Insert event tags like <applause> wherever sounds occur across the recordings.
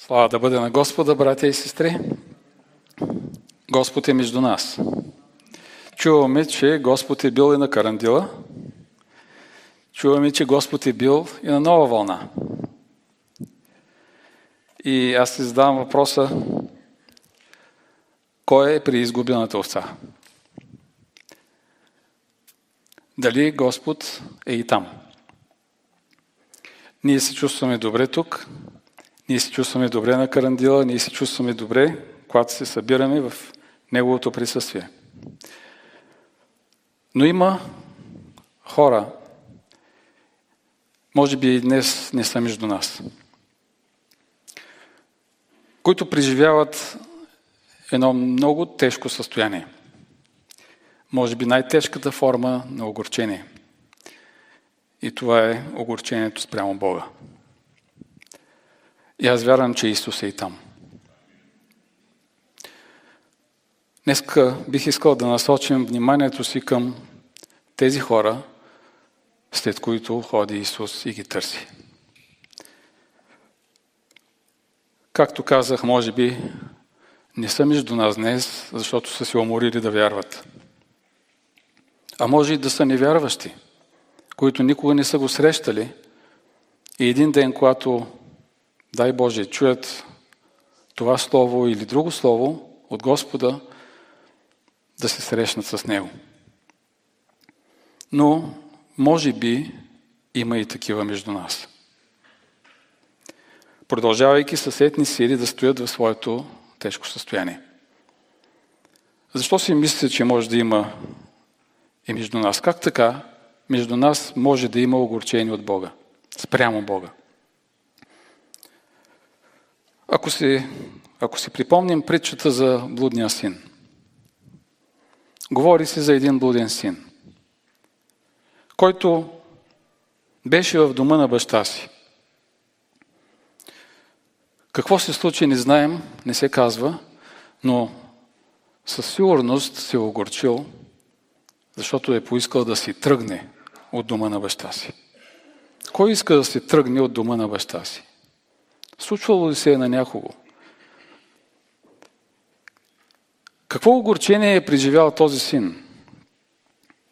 Слава да бъде на Господа, братя и сестри. Господ е между нас. Чуваме, че Господ е бил и на Карандила. Чуваме, че Господ е бил и на нова вълна. И аз си задавам въпроса, кой е при изгубената овца? Дали Господ е и там? Ние се чувстваме добре тук, ние се чувстваме добре на Карандила, ние се чувстваме добре, когато се събираме в Неговото присъствие. Но има хора, може би и днес не са между нас, които преживяват едно много тежко състояние. Може би най-тежката форма на огорчение. И това е огорчението спрямо Бога. И аз вярвам, че Исус е и там. Днеска бих искал да насочим вниманието си към тези хора, след които ходи Исус и ги търси. Както казах, може би не са между нас днес, защото са се уморили да вярват. А може и да са невярващи, които никога не са го срещали и един ден, когато дай Боже, чуят това слово или друго слово от Господа, да се срещнат с Него. Но, може би, има и такива между нас. Продължавайки съседни сили да стоят в своето тежко състояние. Защо си мислите, че може да има и между нас? Как така между нас може да има огорчение от Бога? Спрямо Бога. Ако си, ако си припомним притчата за блудния син, говори се за един блуден син, който беше в дома на баща си. Какво се случи, не знаем, не се казва, но със сигурност се е огорчил, защото е поискал да си тръгне от дома на баща си. Кой иска да се тръгне от дома на баща си? Случвало ли се е на някого? Какво огорчение е преживял този син?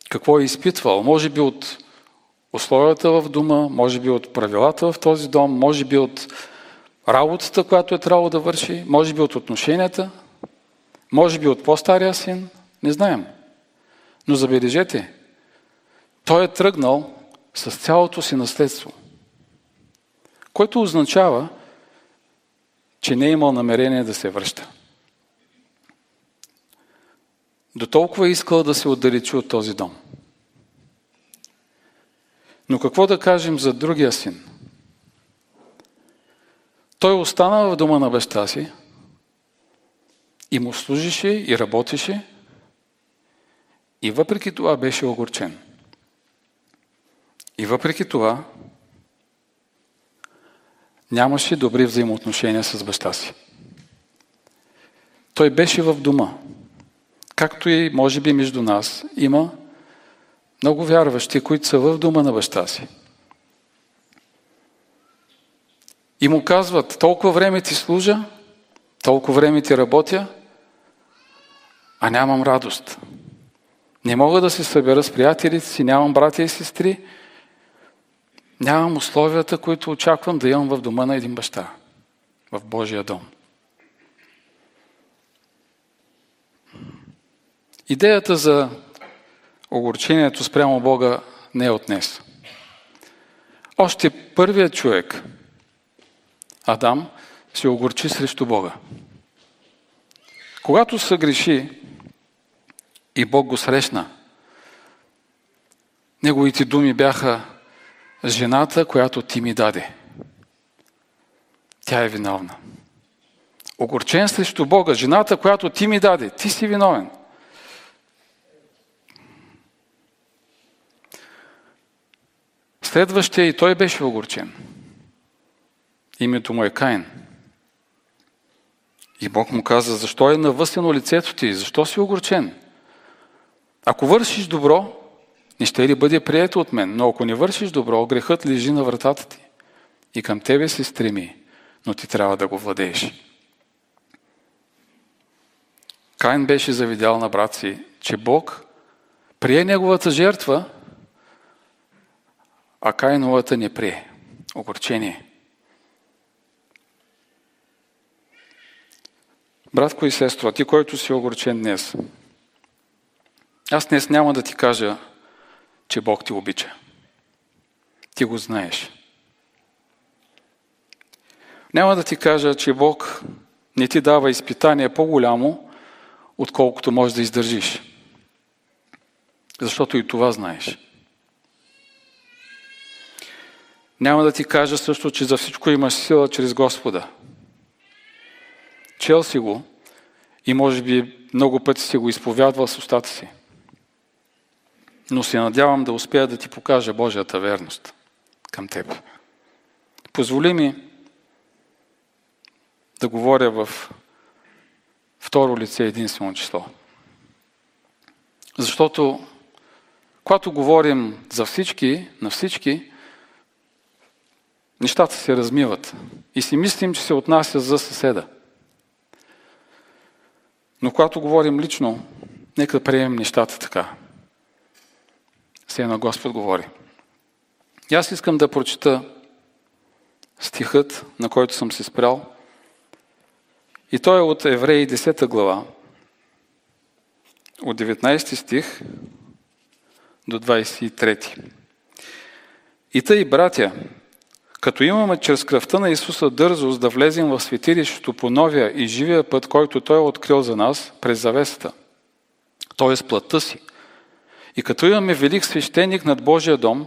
Какво е изпитвал? Може би от условията в дома, може би от правилата в този дом, може би от работата, която е трябвало да върши, може би от отношенията, може би от по-стария син, не знаем. Но забележете, той е тръгнал с цялото си наследство, което означава, че не е имал намерение да се връща. До толкова е искал да се отдалечи от този дом. Но какво да кажем за другия син? Той остана в дома на баща си и му служише и работеше и въпреки това беше огорчен. И въпреки това нямаше добри взаимоотношения с баща си. Той беше в дома. Както и, може би, между нас има много вярващи, които са в дома на баща си. И му казват, толкова време ти служа, толкова време ти работя, а нямам радост. Не мога да се събера с приятелите си, нямам братя и сестри, нямам условията, които очаквам да имам в дома на един баща, в Божия дом. Идеята за огорчението спрямо Бога не е от днес. Още първият човек, Адам, се огорчи срещу Бога. Когато се греши и Бог го срещна, неговите думи бяха жената, която ти ми даде. Тя е виновна. Огорчен срещу Бога, жената, която ти ми даде, ти си виновен. Следващия и той беше огорчен. Името му е Каин. И Бог му каза, защо е навъсено лицето ти? Защо си огорчен? Ако вършиш добро, не ще ли бъде прието от мен, но ако не вършиш добро, грехът лежи на вратата ти и към тебе се стреми, но ти трябва да го владееш. Кайн беше завидял на брат си, че Бог прие неговата жертва, а Кайновата не прие. Огорчение. Братко и сестро, ти, който си огорчен днес, аз днес няма да ти кажа, че Бог ти обича. Ти го знаеш. Няма да ти кажа, че Бог не ти дава изпитание по-голямо, отколкото можеш да издържиш. Защото и това знаеш. Няма да ти кажа също, че за всичко имаш сила чрез Господа. Чел си го и може би много пъти си го изповядвал с устата си. Но се надявам да успея да ти покажа Божията верност към теб. Позволи ми да говоря в второ лице единствено число. Защото, когато говорим за всички, на всички, нещата се размиват. И си мислим, че се отнася за съседа. Но когато говорим лично, нека да приемем нещата така. Все на Господ говори. И аз искам да прочита стихът, на който съм се спрял. И той е от Евреи 10 глава, от 19 стих до 23. И тъй, братя, като имаме чрез кръвта на Исуса дързост да влезем в светилището по новия и живия път, който Той е открил за нас през завесата, т.е. плътта си. И като имаме велик свещеник над Божия дом,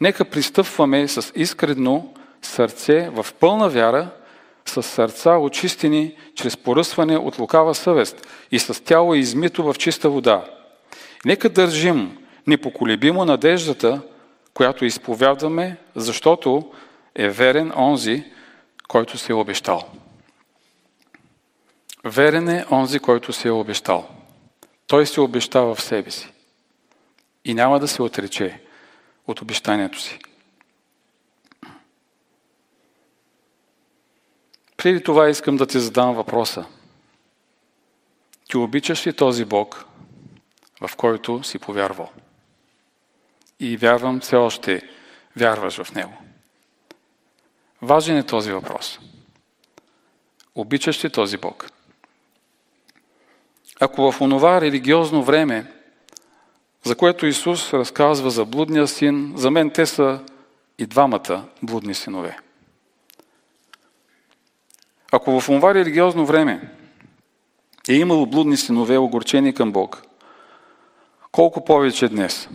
нека пристъпваме с искрено сърце в пълна вяра, с сърца очистени чрез поръсване от лукава съвест и с тяло измито в чиста вода. Нека държим непоколебимо надеждата, която изповядваме, защото е верен онзи, който се е обещал. Верен е онзи, който се е обещал. Той се обещава в себе си. И няма да се отрече от обещанието си. Преди това искам да ти задам въпроса. Ти обичаш ли този Бог, в който си повярвал? И вярвам, все още вярваш в Него. Важен е този въпрос. Обичаш ли този Бог? Ако в онова религиозно време, за което Исус разказва за блудния син, за мен те са и двамата блудни синове. Ако в онова религиозно време е имало блудни синове, огорчени към Бог, колко повече днес?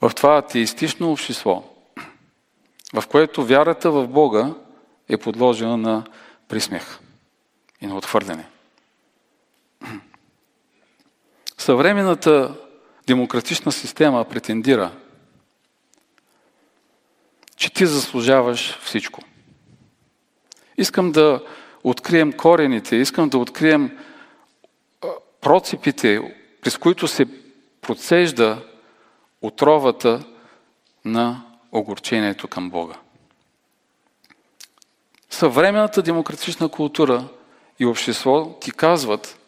В това атеистично общество, в което вярата в Бога е подложена на присмех и на отхвърляне. <clears throat> Съвременната демократична система претендира, че ти заслужаваш всичко. Искам да открием корените, искам да открием процепите, през които се процежда отровата на огорчението към Бога. Съвременната демократична култура и общество ти казват,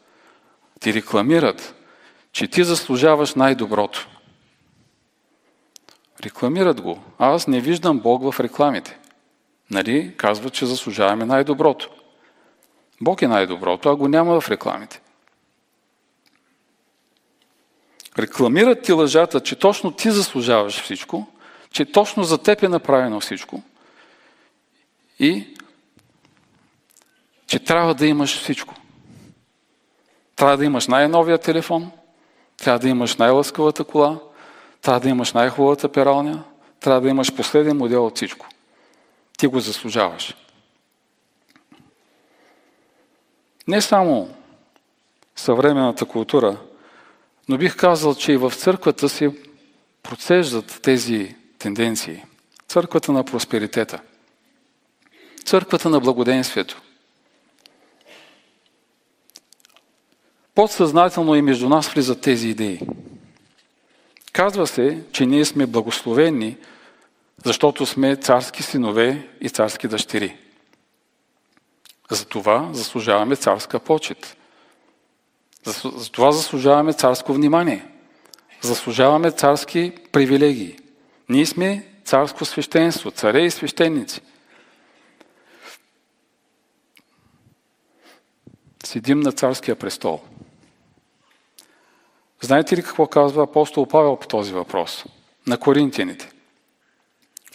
ти рекламират, че ти заслужаваш най-доброто. Рекламират го. Аз не виждам Бог в рекламите. Нали? Казват, че заслужаваме най-доброто. Бог е най-доброто, а го няма в рекламите. Рекламират ти лъжата, че точно ти заслужаваш всичко, че точно за теб е направено всичко и че трябва да имаш всичко. Трябва да имаш най-новия телефон, трябва да имаш най-лъскавата кола, трябва да имаш най-хубавата пералня, трябва да имаш последен модел от всичко. Ти го заслужаваш. Не само съвременната култура, но бих казал, че и в църквата се процеждат тези тенденции. Църквата на просперитета. Църквата на благоденствието. Подсъзнателно и между нас влизат тези идеи. Казва се, че ние сме благословени, защото сме царски синове и царски дъщери. За това заслужаваме царска почет. За това заслужаваме царско внимание. Заслужаваме царски привилегии. Ние сме царско свещенство, царе и свещеници. Седим на царския престол. Знаете ли какво казва апостол Павел по този въпрос? На коринтияните.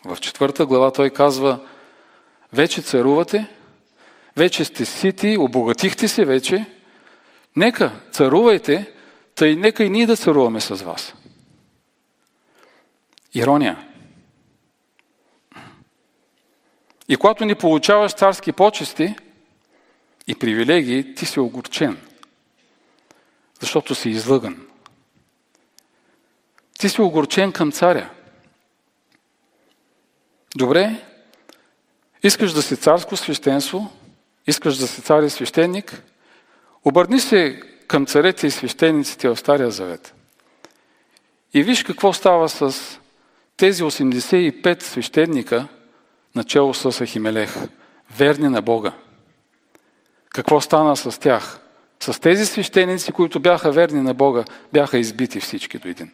В четвърта глава той казва, вече царувате, вече сте сити, обогатихте се вече, нека царувайте, тъй нека и ние да царуваме с вас. Ирония. И когато ни получаваш царски почести и привилегии, ти си огорчен, защото си излъган. Ти си огорчен към царя. Добре, искаш да си царско свещенство, искаш да си цар и свещеник, обърни се към царете и свещениците в Стария Завет. И виж какво става с тези 85 свещеника, начало с Ахимелех, верни на Бога. Какво стана с тях? С тези свещеници, които бяха верни на Бога, бяха избити всички до един.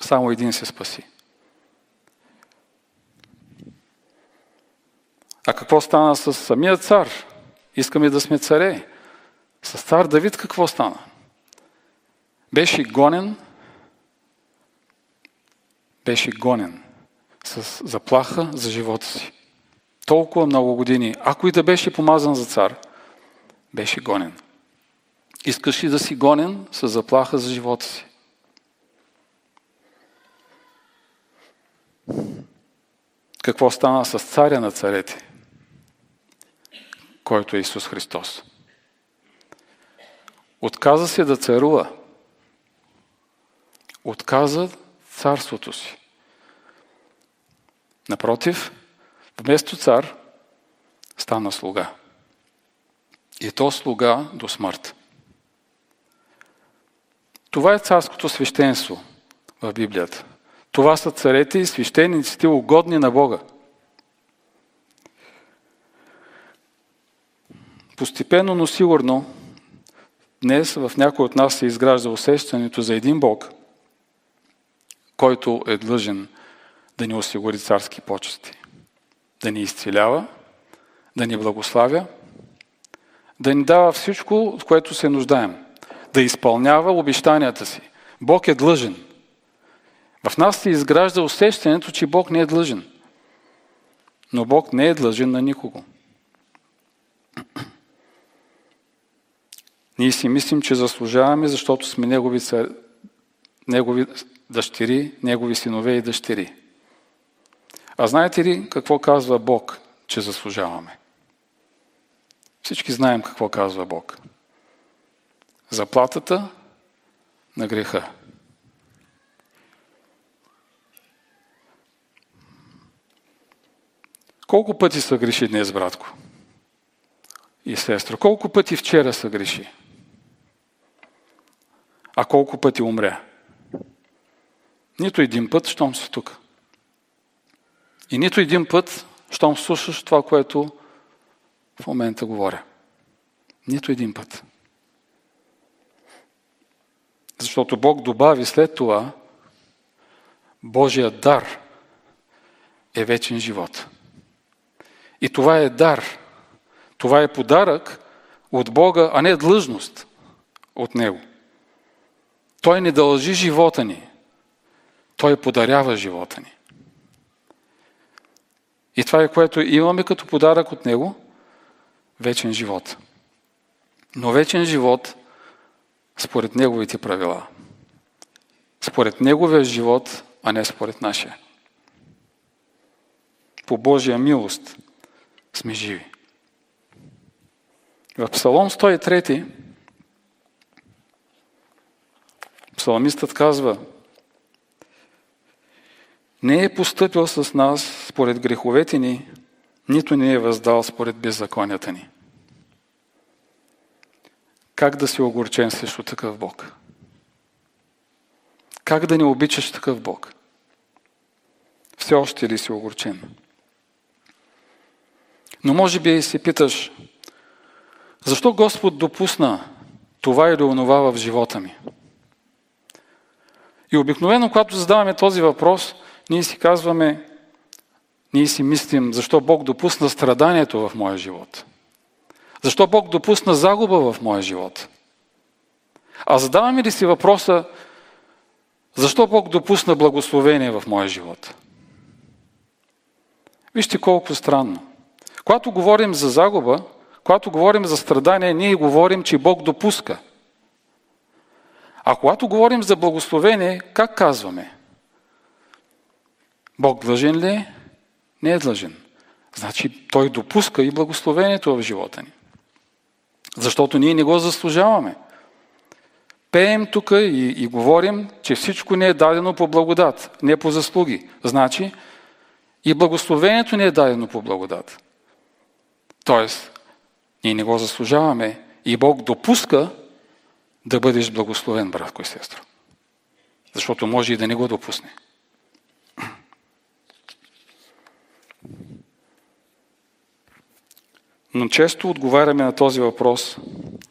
Само един се спаси. А какво стана с самия цар? Искаме да сме царе. С цар Давид какво стана? Беше гонен, беше гонен с заплаха за живота си. Толкова много години. Ако и да беше помазан за цар, беше гонен. Искаш ли да си гонен с заплаха за живота си? Какво стана с царя на царете? който е Исус Христос. Отказа се да царува. Отказа царството си. Напротив, вместо цар стана слуга. И то слуга до смърт. Това е царското свещенство в Библията. Това са царете и свещениците угодни на Бога. Постепенно, но сигурно, днес в някой от нас се изгражда усещането за един Бог, който е длъжен да ни осигури царски почести, да ни изцелява, да ни благославя, да ни дава всичко, от което се нуждаем, да изпълнява обещанията си. Бог е длъжен. В нас се изгражда усещането, че Бог не е длъжен. Но Бог не е длъжен на никого. <clears throat> Ние си мислим, че заслужаваме, защото сме негови, цар... негови дъщери, негови синове и дъщери. А знаете ли какво казва Бог, че заслужаваме? Всички знаем какво казва Бог. Заплатата на греха. Колко пъти са греши днес, братко и сестра? Колко пъти вчера са греши? А колко пъти умря? Нито един път, щом си тук. И нито един път, щом слушаш това, което в момента говоря. Нито един път. Защото Бог добави след това Божия дар е вечен живот. И това е дар. Това е подарък от Бога, а не длъжност от Него. Той не дължи живота ни. Той подарява живота ни. И това е което имаме като подарък от Него вечен живот. Но вечен живот според Неговите правила. Според Неговия живот, а не според нашия. По Божия милост сме живи. В Псалом 103 Псалмистът казва, не е поступил с нас според греховете ни, нито не е въздал според беззаконията ни. Как да си огорчен срещу такъв Бог? Как да не обичаш такъв Бог? Все още ли си огорчен? Но може би си питаш, защо Господ допусна това или онова в живота ми? И обикновено, когато задаваме този въпрос, ние си казваме, ние си мислим, защо Бог допусна страданието в моя живот? Защо Бог допусна загуба в моя живот? А задаваме ли си въпроса, защо Бог допусна благословение в моя живот? Вижте колко странно. Когато говорим за загуба, когато говорим за страдание, ние говорим, че Бог допуска. А когато говорим за благословение, как казваме? Бог длъжен ли е? Не е длъжен. Значи Той допуска и благословението в живота ни. Защото ние не го заслужаваме. Пеем тук и, и говорим, че всичко не е дадено по благодат, не по заслуги. Значи и благословението не е дадено по благодат. Тоест, ние не го заслужаваме и Бог допуска да бъдеш благословен, братко и сестро. Защото може и да не го допусне. Но често отговаряме на този въпрос.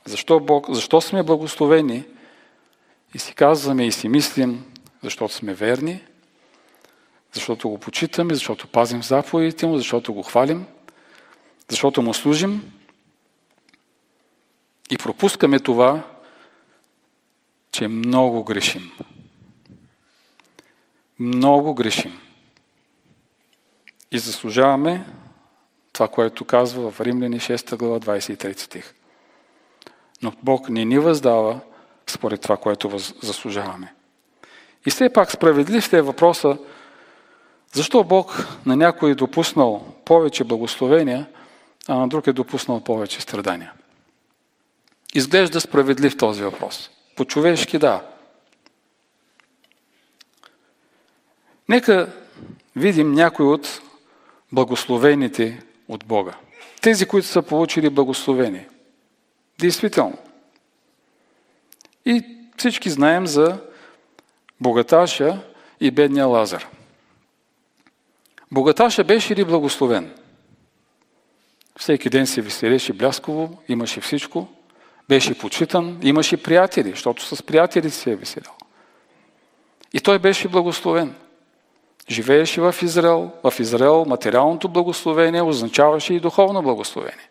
Защо, Бог, защо сме благословени? И си казваме и си мислим, защото сме верни, защото го почитаме, защото пазим заповедите му, защото го хвалим, защото му служим и пропускаме това, че много грешим. Много грешим. И заслужаваме това, което казва в Римляни 6 глава 23 стих. Но Бог не ни въздава според това, което заслужаваме. И все пак справедлив е въпроса, защо Бог на някой е допуснал повече благословения, а на друг е допуснал повече страдания. Изглежда справедлив този въпрос. По-човешки да. Нека видим някои от благословените от Бога. Тези, които са получили благословение. Действително. И всички знаем за богаташа и бедния Лазар. Богаташа беше ли благословен? Всеки ден се веселеше блясково, имаше всичко, беше почитан, имаше приятели, защото с приятели се е веселял. И той беше благословен. Живееше в Израел. В Израел материалното благословение означаваше и духовно благословение.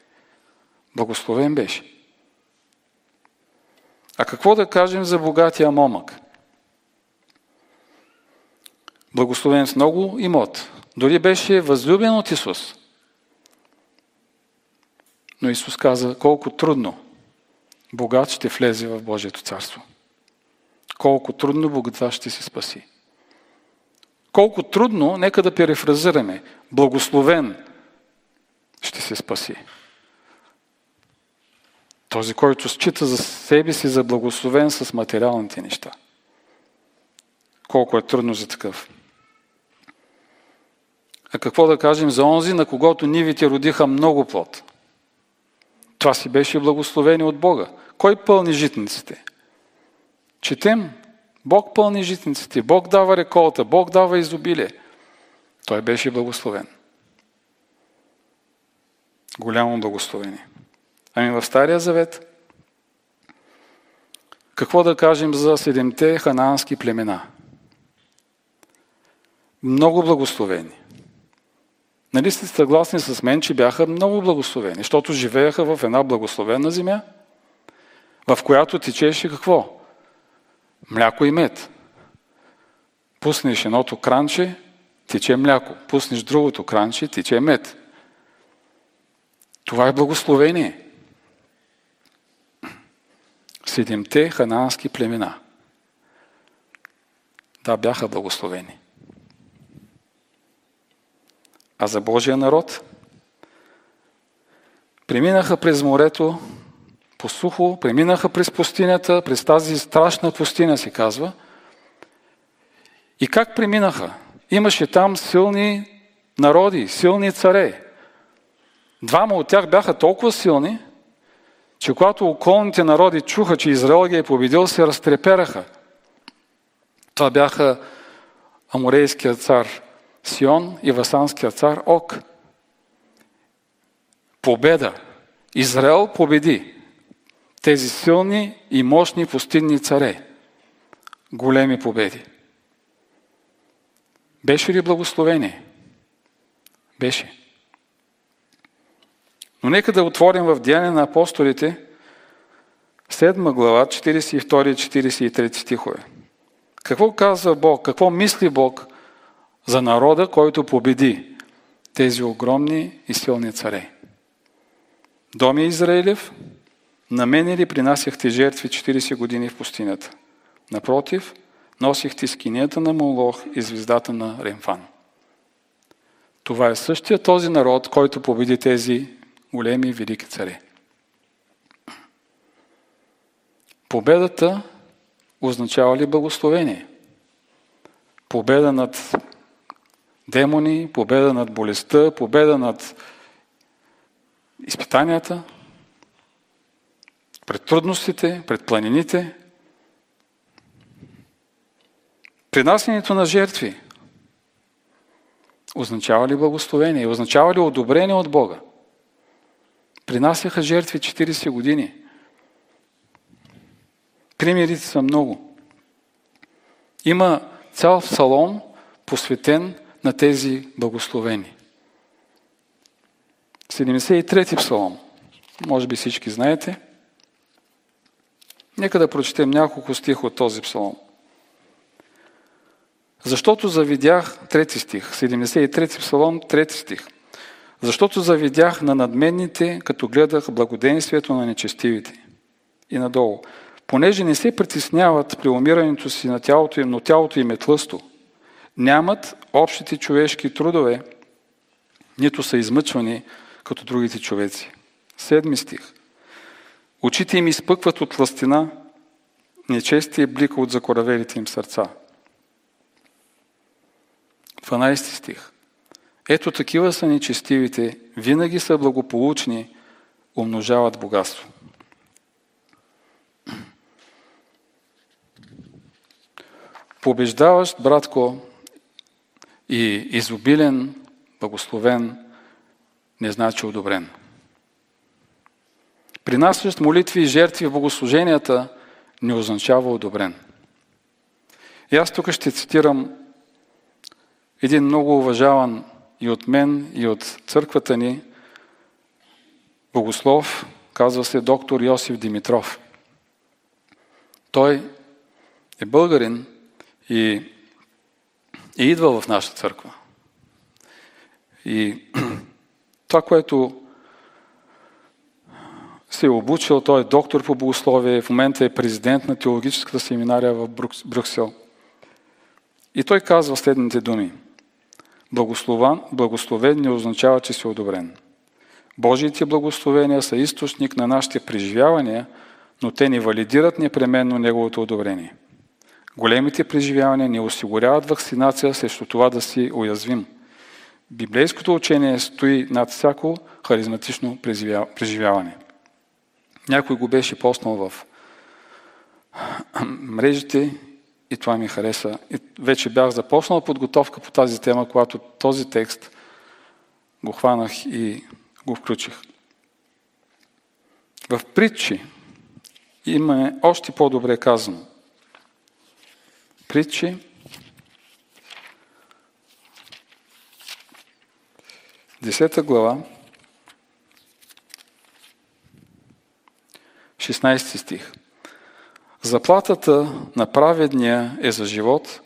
Благословен беше. А какво да кажем за богатия момък? Благословен с много имот. Дори беше възлюбен от Исус. Но Исус каза колко трудно богат ще влезе в Божието царство. Колко трудно богата ще се спаси. Колко трудно, нека да перефразираме, благословен ще се спаси. Този, който счита за себе си за благословен с материалните неща. Колко е трудно за такъв. А какво да кажем за онзи, на когото нивите родиха много плод? Това си беше благословение от Бога. Кой пълни житниците? Четем, Бог пълни житниците, Бог дава реколта, Бог дава изобилие. Той беше благословен. Голямо благословение. Ами в Стария Завет, какво да кажем за седемте ханаански племена? Много благословени. Нали сте съгласни с мен, че бяха много благословени, защото живееха в една благословена земя, в която течеше какво? Мляко и мед. Пуснеш едното кранче, тече мляко. Пуснеш другото кранче, тече мед. Това е благословение. Седемте ханаански племена. Да, бяха благословени. А за Божия народ преминаха през морето по сухо, преминаха през пустинята, през тази страшна пустиня, се казва. И как преминаха? Имаше там силни народи, силни царе. Двама от тях бяха толкова силни, че когато околните народи чуха, че Израел ги е победил, се разтрепераха. Това бяха аморейският цар Сион и васанският цар Ок. Победа. Израел победи тези силни и мощни пустинни царе. Големи победи. Беше ли благословение? Беше. Но нека да отворим в Деяния на апостолите, 7 глава, 42 и 43 стихове. Какво казва Бог? Какво мисли Бог за народа, който победи тези огромни и силни царе? Доми Израилев, на мене ли принасяхте жертви 40 години в пустинята? Напротив, носихте скинията на Молох и звездата на Ремфан. Това е същия този народ, който победи тези големи велики царе. Победата означава ли благословение? Победа над демони, победа над болестта, победа над изпитанията, пред трудностите, пред планините. Принасянето на жертви означава ли благословение? Означава ли одобрение от Бога? Принасяха жертви 40 години. Примерите са много. Има цял псалом, посветен на тези благословени. 73-ти псалом. Може би всички знаете. Нека да прочетем няколко стих от този псалом. Защото завидях, трети стих, 73 псалом, трети стих. Защото завидях на надменните, като гледах благоденствието на нечестивите. И надолу. Понеже не се притесняват при умирането си на тялото им, но тялото им е тлъсто. Нямат общите човешки трудове, нито са измъчвани като другите човеци. Седми стих. Очите им изпъкват от властина, нечестие блика от закоравелите им сърца. 12 стих. Ето такива са нечестивите, винаги са благополучни, умножават богатство. Побеждаващ, братко, и изобилен, благословен, не значи одобрен. Принасящ молитви и жертви в богослуженията не означава одобрен. И аз тук ще цитирам един много уважаван и от мен, и от църквата ни богослов, казва се доктор Йосиф Димитров. Той е българин и е идвал в нашата църква. И <clears throat> това, което се е обучил, той е доктор по богословие, в момента е президент на теологическата семинария в Брюксел. И той казва следните думи – Благословен, благословен не означава, че си одобрен. Божиите благословения са източник на нашите преживявания, но те не валидират непременно Неговото одобрение. Големите преживявания не осигуряват вакцинация срещу това да си уязвим. Библейското учение стои над всяко харизматично преживяване. Някой го беше поснал в <clears throat> мрежите и това ми хареса. И вече бях започнал подготовка по тази тема, когато този текст го хванах и го включих. В притчи има още по-добре казано. Притчи Десета глава 16 стих. Заплатата на праведния е за живот,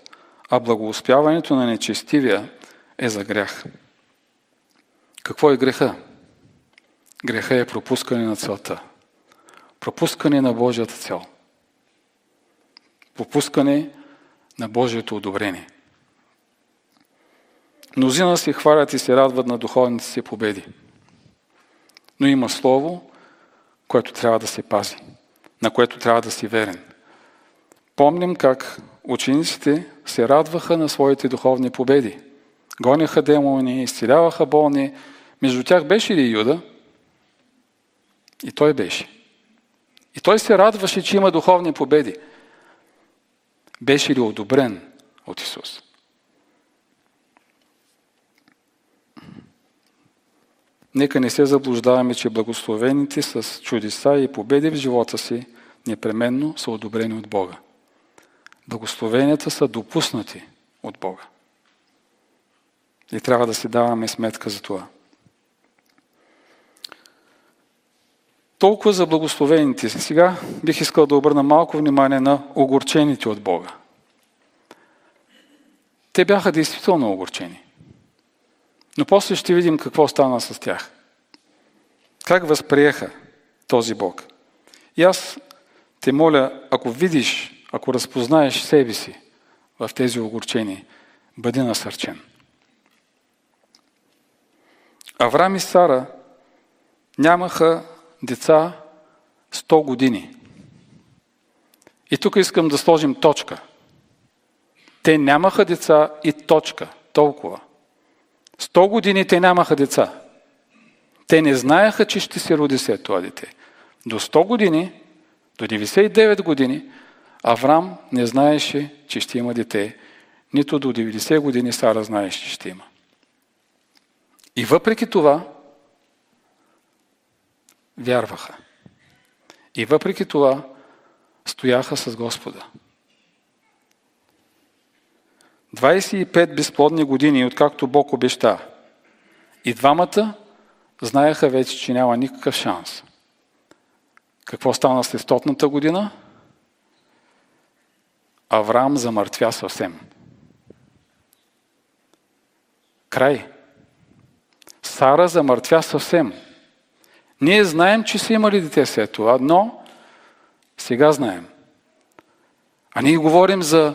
а благоуспяването на нечестивия е за грях. Какво е греха? Греха е пропускане на целта. Пропускане на Божията цел. Пропускане на Божието одобрение. Мнозина се хвалят и се радват на духовните си победи. Но има слово, което трябва да се пази, на което трябва да си верен. Помним как учениците се радваха на своите духовни победи. Гоняха демони, изцеляваха болни. Между тях беше ли Юда? И той беше. И той се радваше, че има духовни победи. Беше ли одобрен от Исус? нека не се заблуждаваме, че благословените с чудеса и победи в живота си непременно са одобрени от Бога. Благословенията са допуснати от Бога. И трябва да си даваме сметка за това. Толкова за благословените. Сега бих искал да обърна малко внимание на огорчените от Бога. Те бяха действително огорчени. Но после ще видим какво стана с тях. Как възприеха този Бог. И аз те моля, ако видиш, ако разпознаеш себе си в тези огорчения, бъди насърчен. Авраам и Сара нямаха деца 100 години. И тук искам да сложим точка. Те нямаха деца и точка. Толкова. 100 години те нямаха деца. Те не знаеха, че ще се роди след това дете. До 100 години, до 99 години, Авраам не знаеше, че ще има дете. Нито до 90 години Сара знаеше, че ще има. И въпреки това, вярваха. И въпреки това, стояха с Господа. 25 безплодни години, откакто Бог обеща. И двамата знаеха вече, че няма никакъв шанс. Какво стана след стотната година? Авраам замъртвя съвсем. Край. Сара замъртвя съвсем. Ние знаем, че са имали дете след това, но сега знаем. А ние говорим за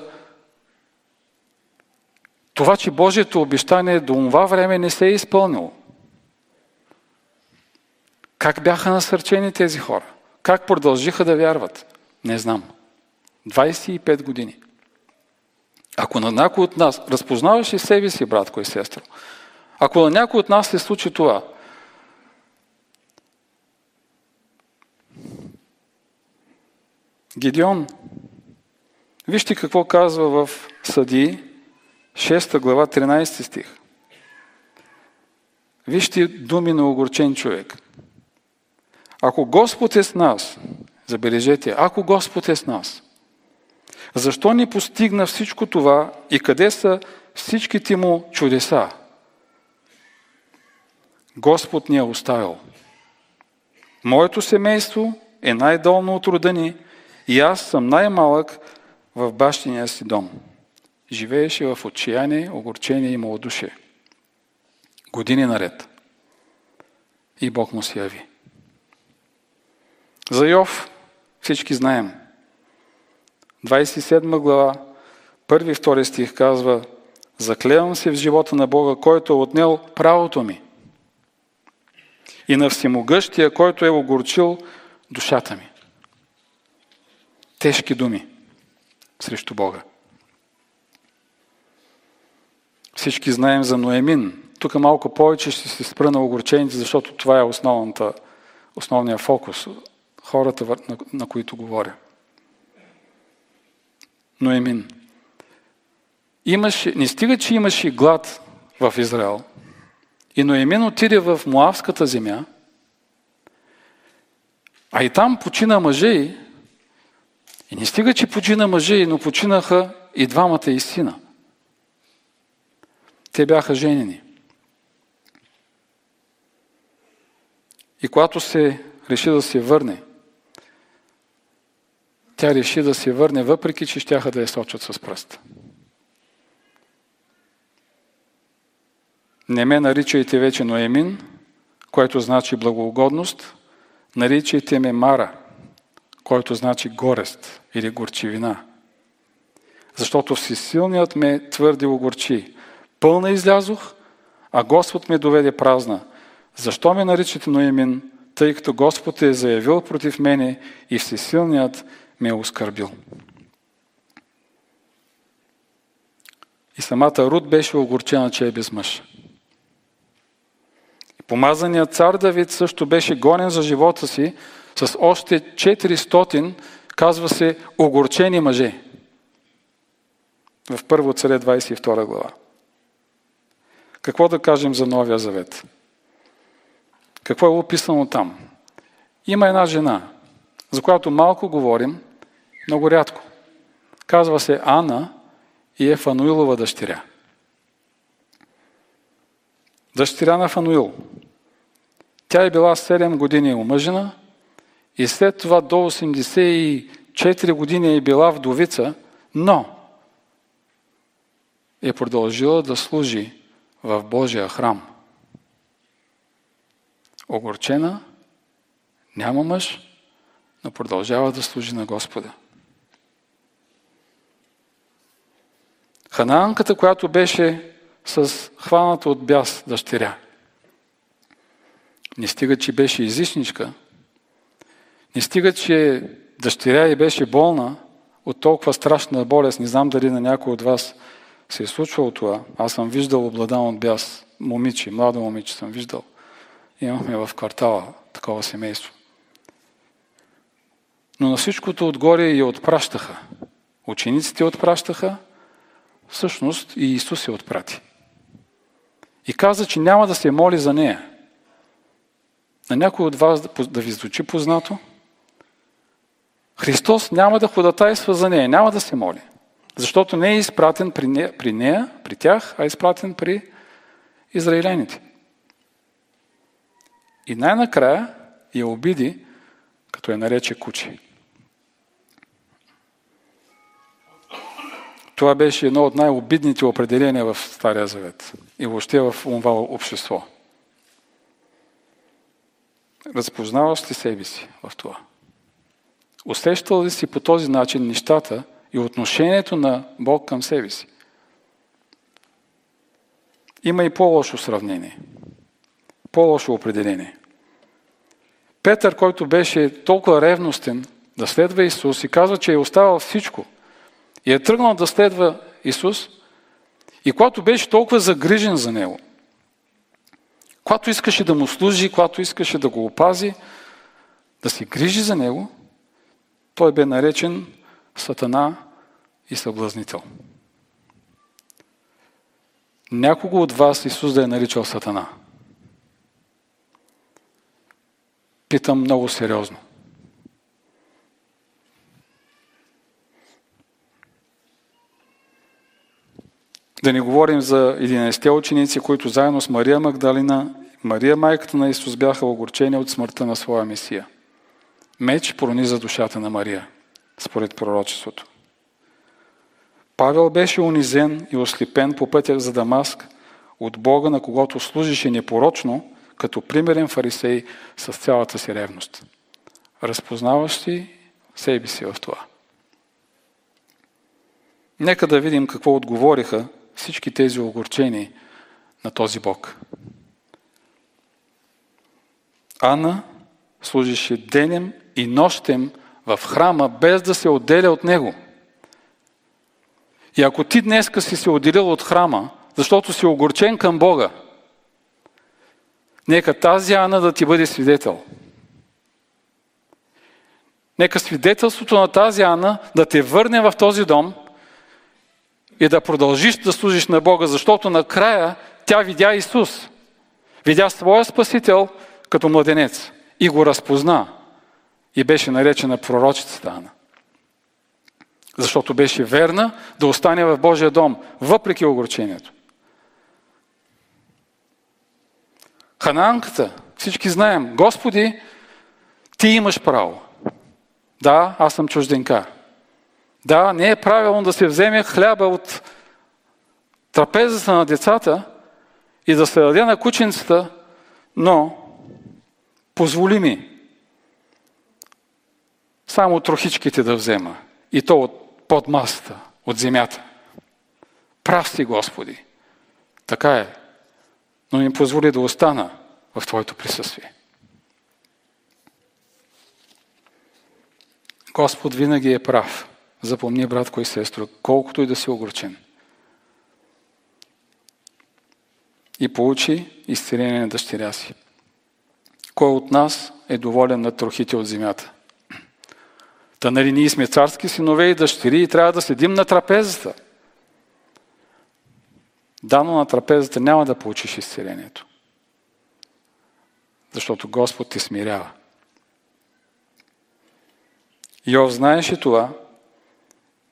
това, че Божието обещание до това време не се е изпълнило. Как бяха насърчени тези хора? Как продължиха да вярват? Не знам. 25 години. Ако на някой от нас, разпознаваш ли себе си, братко и сестро, ако на някой от нас се случи това, Гидеон, вижте какво казва в Съдии, 6 глава, 13 стих. Вижте думи на огорчен човек. Ако Господ е с нас, забележете, ако Господ е с нас, защо ни постигна всичко това и къде са всичките му чудеса? Господ ни е оставил. Моето семейство е най-долно от рода ни и аз съм най-малък в бащиния си дом. Живееше в отчаяние, огорчение и малодушие. Години наред. И Бог му се яви. За Йов всички знаем. 27 глава, първи и втори стих казва Заклевам се в живота на Бога, който е отнел правото ми и на всемогъщия, който е огорчил душата ми. Тежки думи срещу Бога. Всички знаем за Ноемин. Тук малко повече ще се спра на огорчените, защото това е основната, основният фокус хората, на, на които говоря. Ноемин. Имаше, не стига, че имаше глад в Израел. И Ноемин отиде в Муавската земя, а и там почина мъже и не стига, че почина мъже, но починаха и двамата и сина. Те бяха женени. И когато се реши да се върне, тя реши да се върне, въпреки че щяха да я сочат с пръст. Не ме наричайте вече Ноемин, което значи благоугодност, наричайте ме Мара, който значи горест или горчивина. Защото всесилният ме твърди огорчи. Пълна излязох, а Господ ме доведе празна. Защо ме наричате Ноемин, тъй като Господ е заявил против мене и всесилният ме е оскърбил. И самата Руд беше огорчена, че е без мъж. И помазаният цар Давид също беше гонен за живота си с още 400, казва се, огорчени мъже. В Първо царе 22 глава. Какво да кажем за Новия Завет? Какво е описано там? Има една жена, за която малко говорим, много рядко. Казва се Ана и е Фануилова дъщеря. Дъщеря на Фануил. Тя е била 7 години омъжена и след това до 84 години е била вдовица, но е продължила да служи в Божия храм. Огорчена, няма мъж, но продължава да служи на Господа. Ханаанката, която беше с хваната от бяс дъщеря. Не стига, че беше излишничка, не стига, че дъщеря и беше болна от толкова страшна болест. Не знам дали на някой от вас се е случвало това. Аз съм виждал обладан от бяс момиче, младо момиче съм виждал. Имахме в квартала такова семейство. Но на всичкото отгоре я отпращаха. Учениците отпращаха, всъщност и Исус се отпрати. И каза, че няма да се моли за нея. На някой от вас да ви звучи познато? Христос няма да ходатайства за нея, няма да се моли. Защото не е изпратен при нея, при, нея, при тях, а е изпратен при израилените. И най-накрая я обиди, като я нарече куче. Това беше едно от най-обидните определения в Стария Завет и въобще в това общество. Разпознаваш ли себе си в това? Усещал ли си по този начин нещата и отношението на Бог към себе си? Има и по-лошо сравнение. По-лошо определение. Петър, който беше толкова ревностен да следва Исус и казва, че е оставал всичко и е тръгнал да следва Исус и когато беше толкова загрижен за Него, когато искаше да му служи, когато искаше да го опази, да се грижи за Него, той бе наречен Сатана и съблазнител. Някого от вас Исус да е наричал Сатана – Питам много сериозно. Да не говорим за 11 ученици, които заедно с Мария Магдалина, Мария майката на Исус бяха огорчени от смъртта на своя Месия. Меч прониза душата на Мария, според пророчеството. Павел беше унизен и ослепен по пътя за Дамаск от Бога, на когото служише непорочно, като примерен фарисей с цялата си ревност. Разпознаваш си себе си в това. Нека да видим какво отговориха всички тези огорчени на този Бог. Ана служише денем и нощем в храма, без да се отделя от него. И ако ти днеска си се отделил от храма, защото си огорчен към Бога, Нека тази Ана да ти бъде свидетел. Нека свидетелството на тази Ана да те върне в този дом и да продължиш да служиш на Бога, защото накрая тя видя Исус. Видя своя Спасител като младенец и го разпозна и беше наречена пророчицата Ана. Защото беше верна да остане в Божия дом, въпреки огорчението. Хананката, всички знаем, Господи, ти имаш право. Да, аз съм чужденка. Да, не е правилно да се вземе хляба от трапезата на децата и да се даде на кученцата, но позволи ми само трохичките да взема. И то от под масата, от земята. Прав си, Господи. Така е но им позволи да остана в Твоето присъствие. Господ винаги е прав. Запомни, братко и сестро, колкото и да си огорчен. И получи изцеление на дъщеря си. Кой от нас е доволен на трохите от земята? Та нали ние сме царски синове и дъщери и трябва да седим на трапезата. Дано на трапезата няма да получиш изцелението. защото Господ те смирява. Йов знаеше това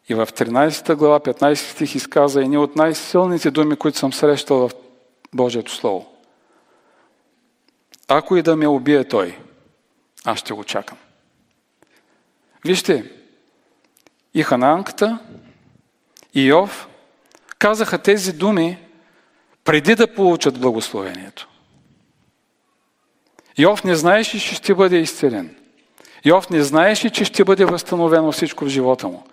и в 13 глава, 15 стих изказа едни от най-силните думи, които съм срещал в Божието Слово. Ако и да ме убие той, аз ще го чакам. Вижте, и Хананката, и Йов казаха тези думи преди да получат благословението. Йов не знаеше, че ще бъде изцелен. Йов не знаеше, че ще бъде възстановено всичко в живота му.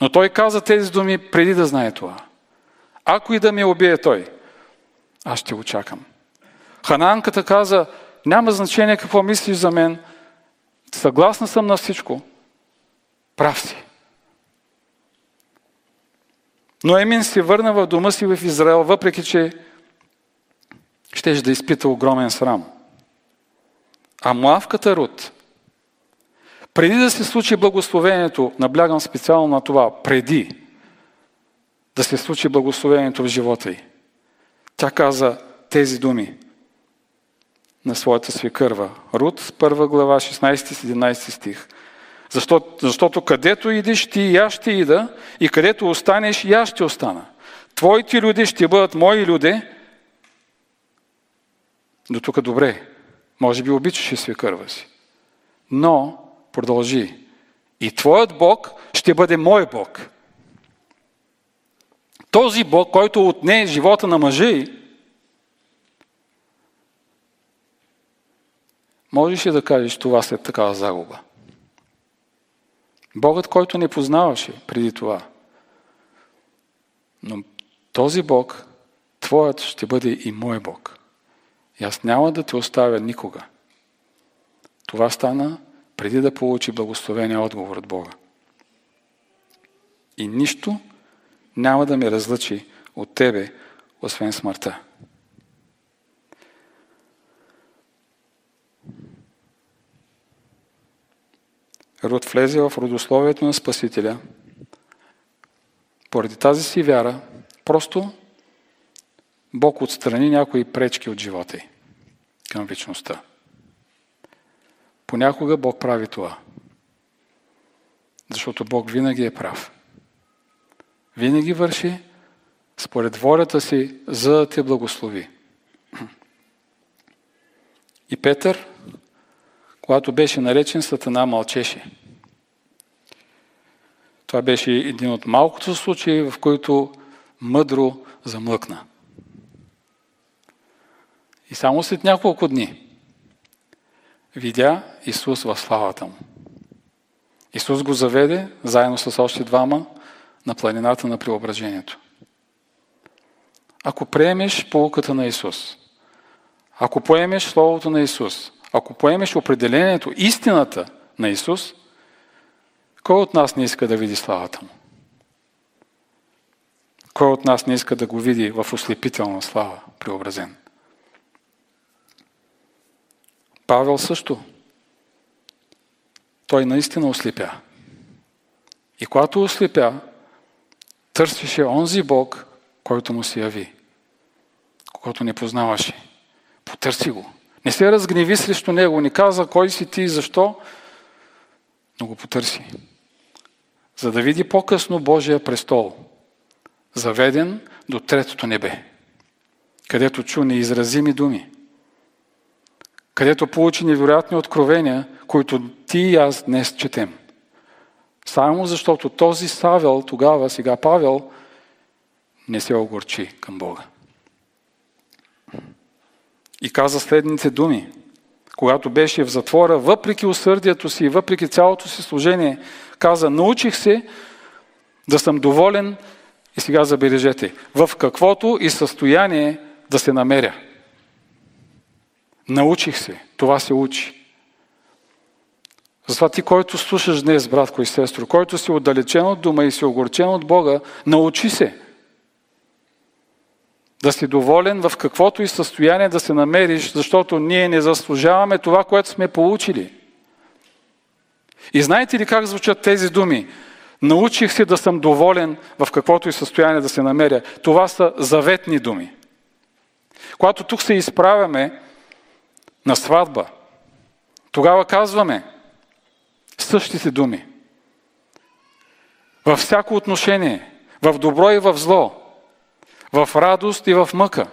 Но той каза тези думи преди да знае това. Ако и да ме убие той, аз ще го чакам. Хананката каза, няма значение какво мислиш за мен, съгласна съм на всичко, прав си. Но Емин се върна в дома си в Израел, въпреки че щеше да изпита огромен срам. А млавката Рут, преди да се случи благословението, наблягам специално на това, преди да се случи благословението в живота й, тя каза тези думи на своята свекърва. Рут, първа глава, 16-17 стих. Защото, защото където идиш ти и аз ще ида, и където останеш и аз ще остана. Твоите люди ще бъдат мои люди. До тук добре. Може би обичаше свекърва си. Но, продължи, и твоят Бог ще бъде мой Бог. Този Бог, който отне живота на мъжа можеш ли да кажеш това след такава загуба? Богът, който не познаваше преди това. Но този Бог, твоят, ще бъде и мой Бог. И аз няма да те оставя никога. Това стана преди да получи благословения отговор от Бога. И нищо няма да ме разлъчи от тебе, освен смъртта. Род влезе в родословието на Спасителя. Поради тази си вяра, просто Бог отстрани някои пречки от живота й към вечността. Понякога Бог прави това. Защото Бог винаги е прав. Винаги върши според волята си, за да те благослови. <clears throat> И Петър когато беше наречен Сатана, мълчеше. Това беше един от малкото случаи, в които мъдро замлъкна. И само след няколко дни видя Исус в славата му. Исус го заведе, заедно с още двама, на планината на преображението. Ако приемеш полуката на Исус, ако поемеш Словото на Исус, ако поемеш определението, истината на Исус, кой от нас не иска да види славата му? Кой от нас не иска да го види в ослепителна слава, преобразен? Павел също. Той наистина ослепя. И когато ослепя, търсеше онзи Бог, който му се яви, когато не познаваше. Потърси го. Не се разгневи срещу него, не каза кой си ти и защо, но го потърси. За да види по-късно Божия престол, заведен до третото небе, където чу неизразими думи, където получи невероятни откровения, които ти и аз днес четем. Само защото този Савел тогава, сега Павел, не се огорчи към Бога и каза следните думи. Когато беше в затвора, въпреки усърдието си и въпреки цялото си служение, каза, научих се да съм доволен и сега забележете, в каквото и състояние да се намеря. Научих се. Това се учи. Затова ти, който слушаш днес, братко и сестро, който си отдалечен от дома и си огорчен от Бога, научи се – да си доволен в каквото и състояние да се намериш, защото ние не заслужаваме това, което сме получили. И знаете ли как звучат тези думи? Научих се да съм доволен в каквото и състояние да се намеря. Това са заветни думи. Когато тук се изправяме на сватба, тогава казваме същите думи. Във всяко отношение, в добро и в зло, в радост и в мъка,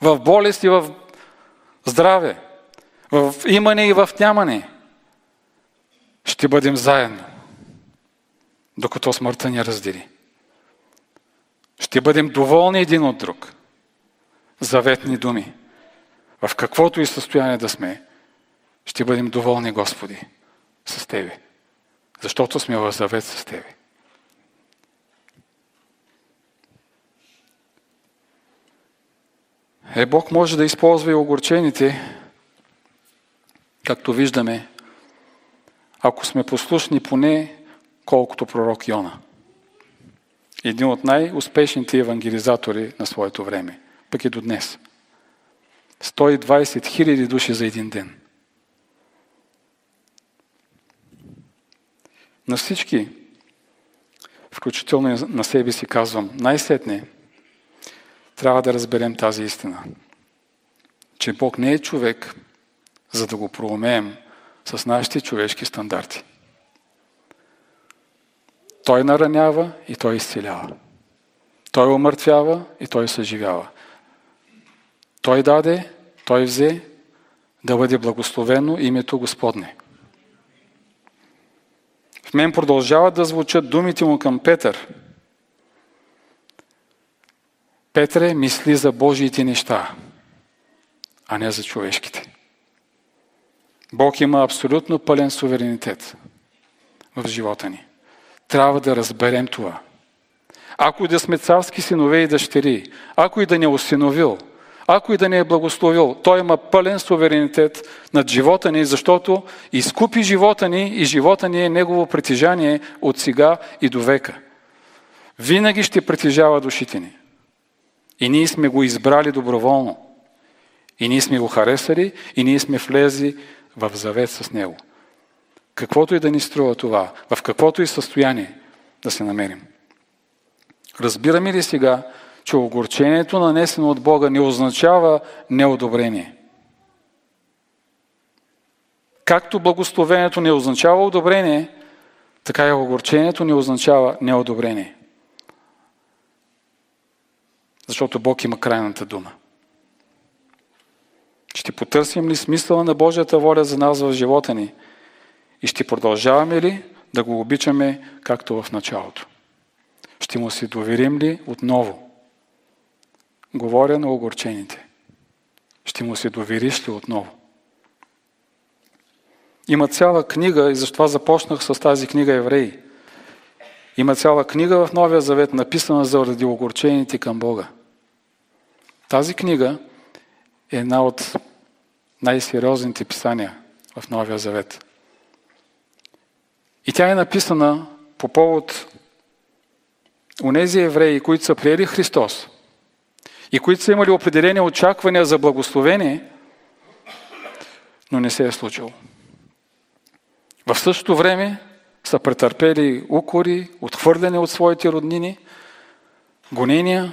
в болест и в здраве, в имане и в нямане, ще бъдем заедно, докато смъртта ни раздели. Ще бъдем доволни един от друг. Заветни думи. В каквото и състояние да сме, ще бъдем доволни, Господи, с Тебе. Защото сме в завет с Тебе. Е, Бог може да използва и огорчените, както виждаме, ако сме послушни поне колкото пророк Йона. Един от най-успешните евангелизатори на своето време, пък и до днес. 120 хиляди души за един ден. На всички, включително на себе си казвам, най-сетне трябва да разберем тази истина. Че Бог не е човек, за да го проумеем с нашите човешки стандарти. Той наранява и той изцелява. Той омъртвява и той съживява. Той даде, той взе да бъде благословено името Господне. В мен продължават да звучат думите му към Петър. Петре, мисли за Божиите неща, а не за човешките. Бог има абсолютно пълен суверенитет в живота ни. Трябва да разберем това. Ако и да сме царски синове и дъщери, ако и да не е осиновил, ако и да не е благословил, Той има пълен суверенитет над живота ни, защото изкупи живота ни и живота ни е Негово притежание от сега и до века. Винаги ще притежава душите ни. И ние сме го избрали доброволно. И ние сме го харесали, и ние сме влезли в завет с Него. Каквото и да ни струва това, в каквото и състояние да се намерим. Разбираме ли сега, че огорчението, нанесено от Бога, не означава неодобрение? Както благословението не означава одобрение, така и огорчението не означава неодобрение. Защото Бог има крайната дума. Ще потърсим ли смисъла на Божията воля за нас в живота ни? И ще продължаваме ли да го обичаме както в началото? Ще му се доверим ли отново? Говоря на огорчените. Ще му се довериш ли отново? Има цяла книга, и затова започнах с тази книга Евреи. Има цяла книга в Новия Завет, написана заради огорчените към Бога. Тази книга е една от най-сериозните писания в Новия Завет. И тя е написана по повод онези евреи, които са приели Христос и които са имали определени очаквания за благословение, но не се е случило. В същото време са претърпели укори, отхвърляне от своите роднини, гонения,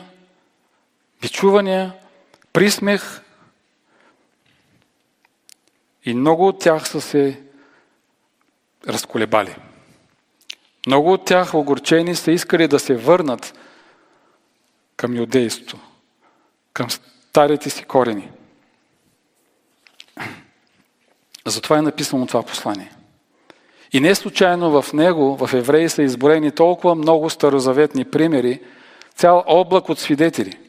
бичувания, присмех и много от тях са се разколебали. Много от тях огорчени са искали да се върнат към юдейството, към старите си корени. Затова е написано това послание. И не случайно в него, в Евреи, са изборени толкова много старозаветни примери, цял облак от свидетели.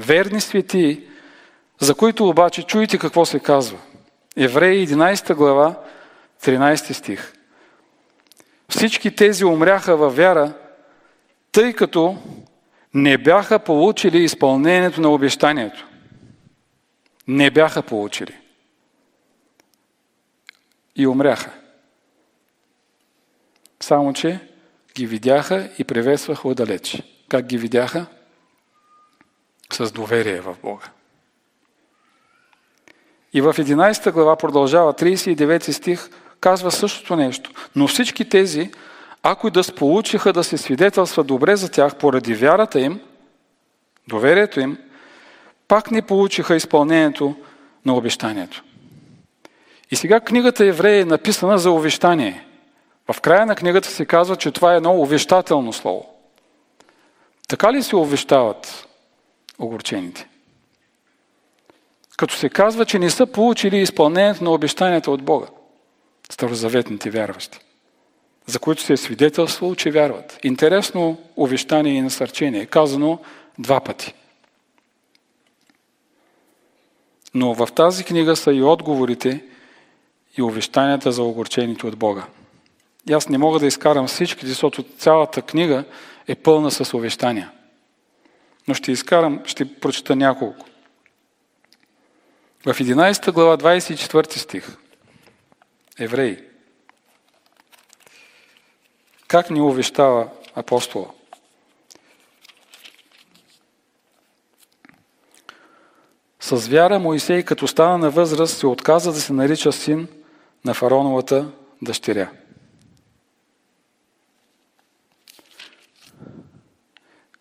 Верни свети, за които обаче чуете какво се казва. Евреи 11 глава, 13 стих. Всички тези умряха във вяра, тъй като не бяха получили изпълнението на обещанието. Не бяха получили. И умряха. Само, че ги видяха и приветстваха отдалеч. Как ги видяха? С доверие в Бога. И в 11 глава продължава, 39 стих, казва същото нещо. Но всички тези, ако и да сполучиха да се свидетелства добре за тях поради вярата им, доверието им, пак не получиха изпълнението на обещанието. И сега книгата Евреи е написана за увещание. В края на книгата се казва, че това е едно увещателно слово. Така ли се увещават огорчените? Като се казва, че не са получили изпълнението на обещанията от Бога. Старозаветните вярващи. За които се е свидетелствало, че вярват. Интересно увещание и насърчение. Казано два пъти. Но в тази книга са и отговорите и увещанията за огорчените от Бога. И аз не мога да изкарам всички, защото цялата книга е пълна с увещания. Но ще изкарам, ще прочета няколко. В 11 глава 24 стих Евреи Как ни увещава апостола? С вяра Моисей, като стана на възраст, се отказа да се нарича син на фароновата дъщеря.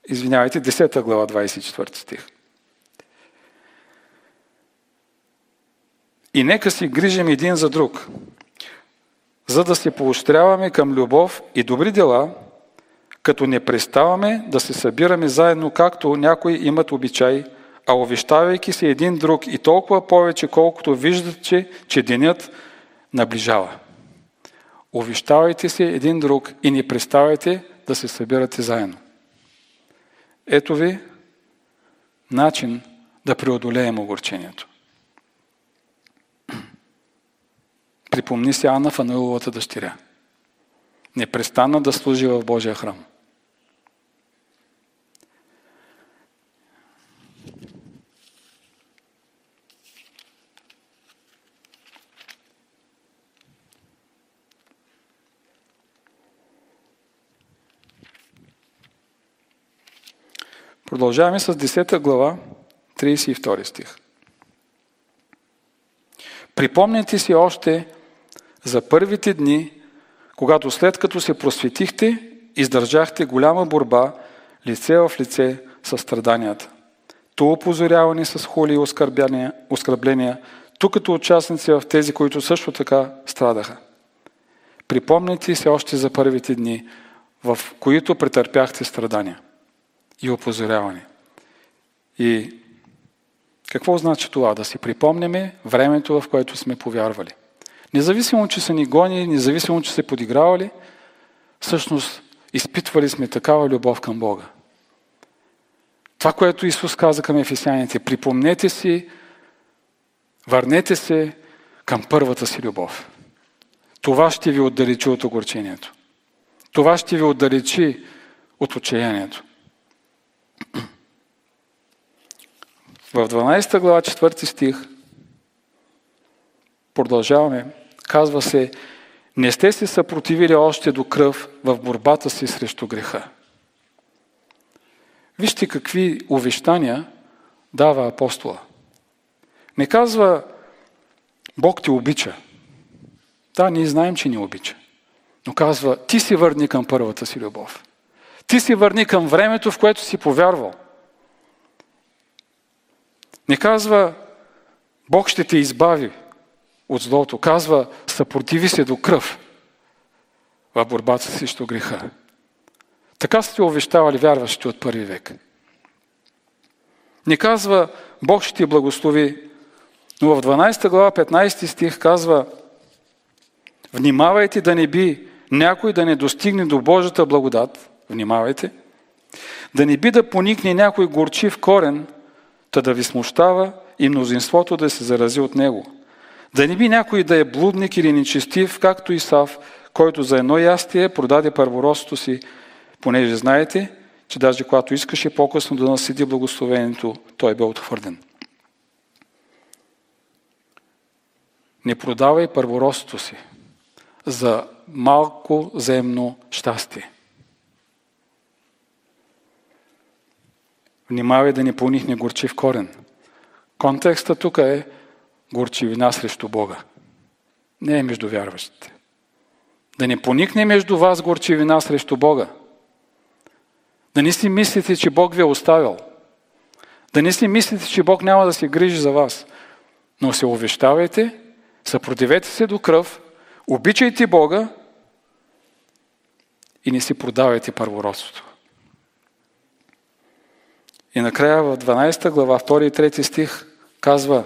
Извинявайте, 10 глава, 24 стих. И нека си грижим един за друг, за да се поощряваме към любов и добри дела, като не преставаме да се събираме заедно, както някои имат обичай, а увещавайки се един друг и толкова повече, колкото виждат, че, че денят наближава. Увещавайте се един друг и не преставайте да се събирате заедно. Ето ви начин да преодолеем огорчението. Припомни си Анна Фануиловата дъщеря. Не престана да служи в Божия храм. Продължаваме с 10 глава, 32 стих. Припомняйте си още за първите дни, когато след като се просветихте, издържахте голяма борба лице в лице с страданията. То опозоряване с холи и оскърбления, тук като участници в тези, които също така страдаха. Припомняйте се още за първите дни, в които претърпяхте страдания и опозоряване. И какво значи това? Да си припомняме времето, в което сме повярвали. Независимо, че са ни гони, независимо, че се подигравали, всъщност изпитвали сме такава любов към Бога. Това, което Исус каза към ефесяните, припомнете си, върнете се към първата си любов. Това ще ви отдалечи от огорчението. Това ще ви отдалечи от отчаянието. В 12 глава, 4 стих, продължаваме, казва се, не сте се съпротивили още до кръв в борбата си срещу греха. Вижте какви увещания дава апостола. Не казва, Бог те обича. Да, ние знаем, че ни обича. Но казва, ти си върни към първата си любов. Ти си върни към времето, в което си повярвал. Не казва, Бог ще те избави от злото. Казва, съпротиви се до кръв в борбата срещу греха. Така сте увещавали вярващите от първи век. Не казва, Бог ще ти благослови, но в 12 глава 15 стих казва, внимавайте да не би някой да не достигне до Божията благодат, внимавайте, да не би да поникне някой горчив корен – та да ви смущава и мнозинството да се зарази от него. Да не би някой да е блудник или нечестив, както Исав, който за едно ястие продаде първородството си, понеже знаете, че даже когато искаше по-късно да наследи благословението, той бе отхвърлен. Не продавай първородството си за малко земно щастие. Внимавай да не понихне горчив корен. Контекста тук е горчивина срещу Бога. Не е между вярващите. Да не поникне между вас горчивина срещу Бога. Да не си мислите, че Бог ви е оставил. Да не си мислите, че Бог няма да се грижи за вас. Но се увещавайте, съпротивете се до кръв, обичайте Бога и не си продавайте първородството. И накрая в 12 глава, 2 и 3 стих казва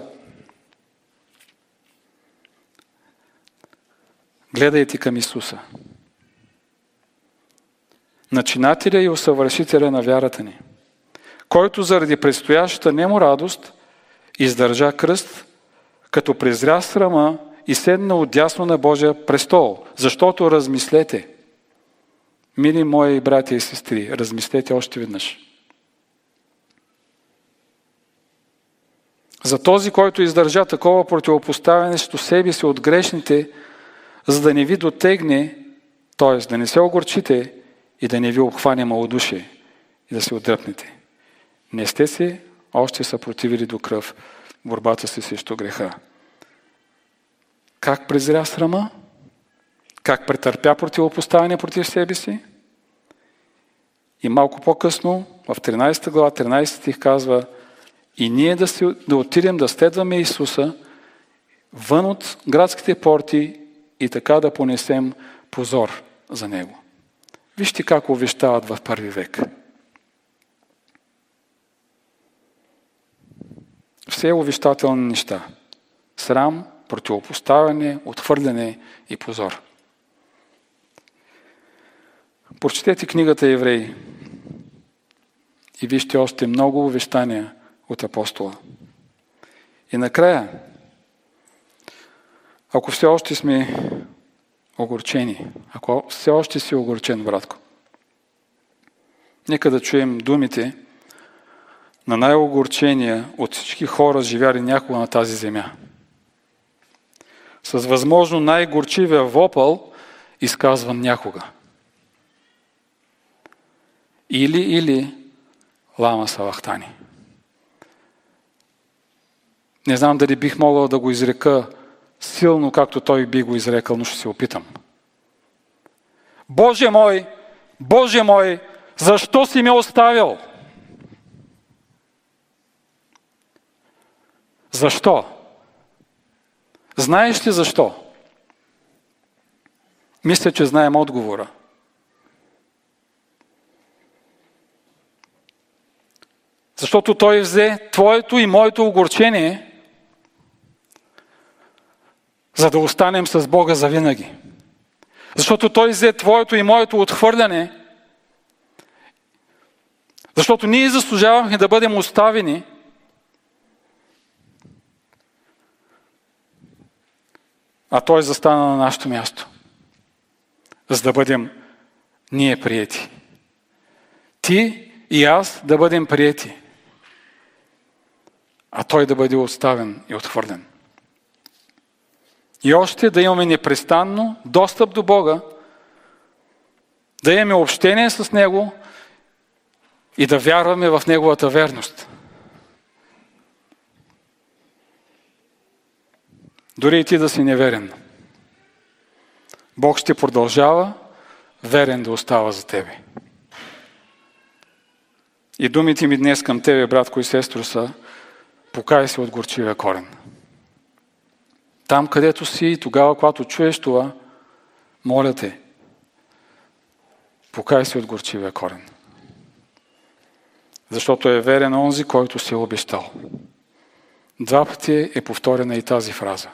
Гледайте към Исуса. Начинателя и усъвършителя на вярата ни, който заради предстоящата нему радост издържа кръст, като презря срама и седна отдясно на Божия престол. Защото размислете, мили мои братя и сестри, размислете още веднъж. За този, който издържа такова противопоставяне срещу себе си от грешните, за да не ви дотегне, т.е. да не се огорчите и да не ви обхване малодушие и да се отдръпнете. Не сте се още съпротивили до кръв борбата си срещу греха. Как презря срама? Как претърпя противопоставяне против себе си? И малко по-късно, в 13 глава, 13 стих казва и ние да, си, да отидем да следваме Исуса вън от градските порти и така да понесем позор за Него. Вижте как увещават в първи век. Все увещателни неща. Срам, противопоставяне, отхвърляне и позор. Прочетете книгата Евреи и вижте още много увещания от апостола. И накрая, ако все още сме огорчени, ако все още си огорчен, братко, нека да чуем думите на най-огорчения от всички хора, живяли някога на тази земя. С възможно най-горчивия вопъл, изказван някога. Или, или, лама Савахтани. Не знам дали бих могъл да го изрека силно, както той би го изрекал, но ще се опитам. Боже мой, Боже мой, защо си ме оставил? Защо? Знаеш ли защо? Мисля, че знаем отговора. Защото той взе твоето и моето огорчение, за да останем с Бога за винаги. Защото той взе твоето и моето отхвърляне, защото ние заслужавахме да бъдем оставени, а той застана на нашето място, за да бъдем ние приети. Ти и аз да бъдем приети а той да бъде оставен и отхвърлен. И още да имаме непрестанно достъп до Бога, да имаме общение с Него и да вярваме в Неговата верност. Дори и ти да си неверен. Бог ще продължава верен да остава за тебе. И думите ми днес към тебе, братко и сестро, са покай се от горчивия корен. Там, където си и тогава, когато чуеш това, моля те, покай се от горчивия корен. Защото е верен онзи, който се е обещал. Два пъти е повторена и тази фраза.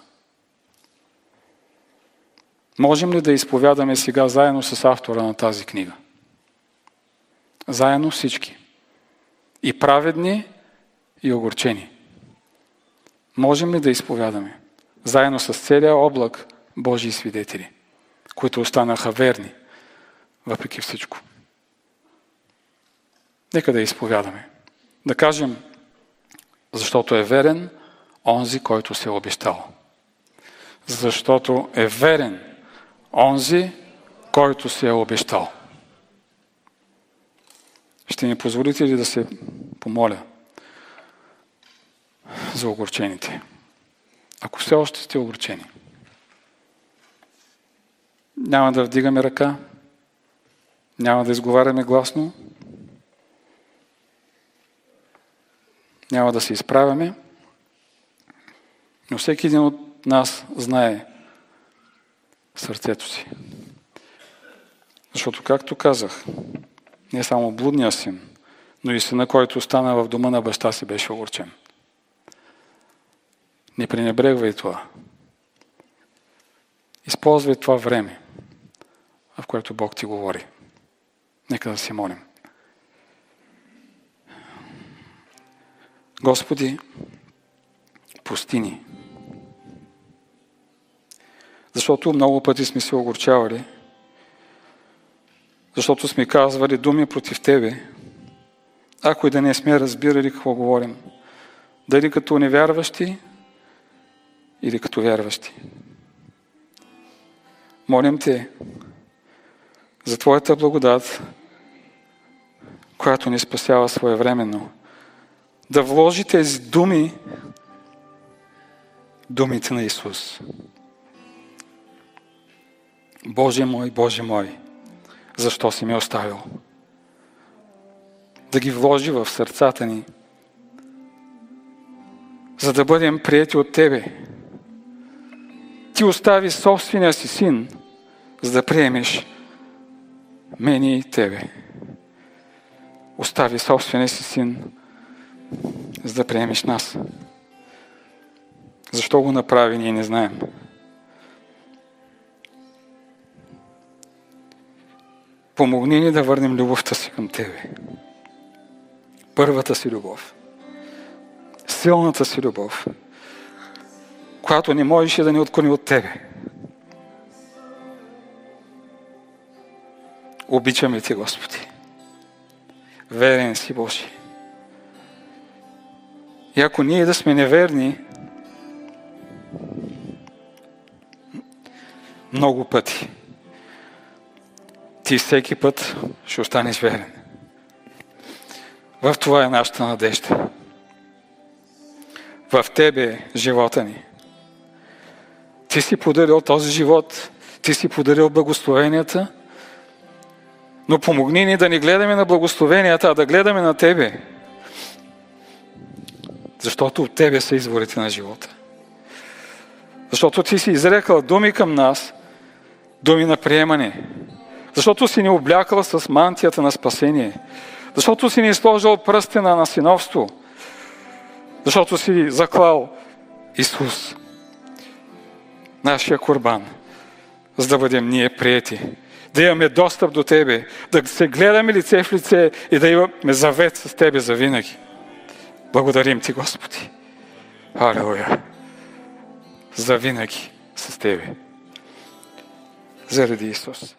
Можем ли да изповядаме сега заедно с автора на тази книга? Заедно всички. И праведни, и огорчени. Можем ли да изповядаме? Заедно с целия облак Божии свидетели, които останаха верни, въпреки всичко. Нека да изповядаме. Да кажем, защото е верен онзи, който се е обещал. Защото е верен онзи, който се е обещал. Ще ни позволите ли да се помоля? за огорчените. Ако все още сте огорчени. Няма да вдигаме ръка, няма да изговаряме гласно, няма да се изправяме, Но всеки един от нас знае сърцето си. Защото, както казах, не само блудния син, но и сина, който остана в дома на баща си, беше огорчен. Не пренебрегвай това. Използвай това време, в което Бог ти говори. Нека да си молим. Господи, пустини. Защото много пъти сме се огорчавали, защото сме казвали думи против Тебе, ако и да не сме разбирали какво говорим. Дали като невярващи или като вярващи. Молим Те за Твоята благодат, която ни спасява своевременно. Да вложи тези думи, думите на Исус. Боже мой, Боже мой, защо си ме оставил? Да ги вложи в сърцата ни, за да бъдем прияти от Тебе. Ти остави собствения си син, за да приемеш мене и Тебе. Остави собствения си син, за да приемеш нас. Защо го направи, ние не знаем. Помогни ни да върнем любовта си към Тебе. Първата си любов. Силната си любов. Която не можеше да ни отклони от Тебе. Обичаме Те, Господи. Верен си, Божи. И ако ние да сме неверни, много пъти, ти всеки път ще останеш верен. В това е нашата надежда. В Тебе е живота ни. Ти си подарил този живот, Ти си подарил благословенията, но помогни ни да не гледаме на благословенията, а да гледаме на Тебе. Защото от Тебе са изворите на живота. Защото Ти си изрекал думи към нас, думи на приемане, защото си ни облякал с мантията на спасение. Защото си ни сложил пръстена на синовство. Защото си заклал Исус, нашия курбан, за да бъдем ние приети. Да имаме достъп до Тебе, да се гледаме лице в лице и да имаме завет с Тебе за винаги. Благодарим Ти, Господи. Алелуя. За винаги с Тебе. Заради Исус.